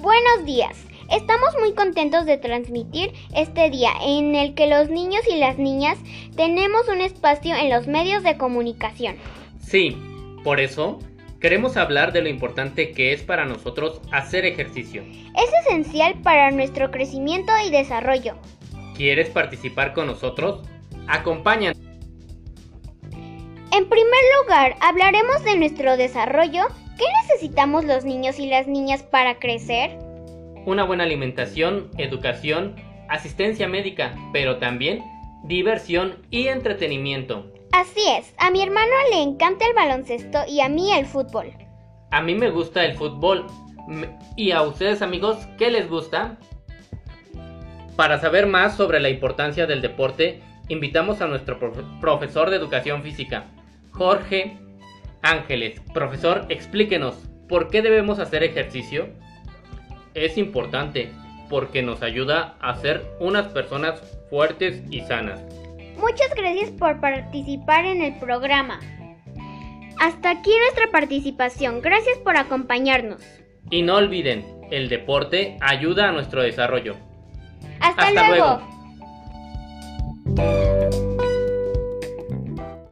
Buenos días. Estamos muy contentos de transmitir este día en el que los niños y las niñas tenemos un espacio en los medios de comunicación. Sí, por eso queremos hablar de lo importante que es para nosotros hacer ejercicio. Es esencial para nuestro crecimiento y desarrollo. ¿Quieres participar con nosotros? Acompáñanos. En primer lugar, hablaremos de nuestro desarrollo. ¿Qué necesitamos los niños y las niñas para crecer? Una buena alimentación, educación, asistencia médica, pero también diversión y entretenimiento. Así es, a mi hermano le encanta el baloncesto y a mí el fútbol. A mí me gusta el fútbol. ¿Y a ustedes amigos qué les gusta? Para saber más sobre la importancia del deporte, invitamos a nuestro profe- profesor de educación física, Jorge Ángeles. Profesor, explíquenos, ¿por qué debemos hacer ejercicio? Es importante porque nos ayuda a ser unas personas fuertes y sanas. Muchas gracias por participar en el programa. Hasta aquí nuestra participación. Gracias por acompañarnos. Y no olviden, el deporte ayuda a nuestro desarrollo. Hasta, Hasta luego. luego.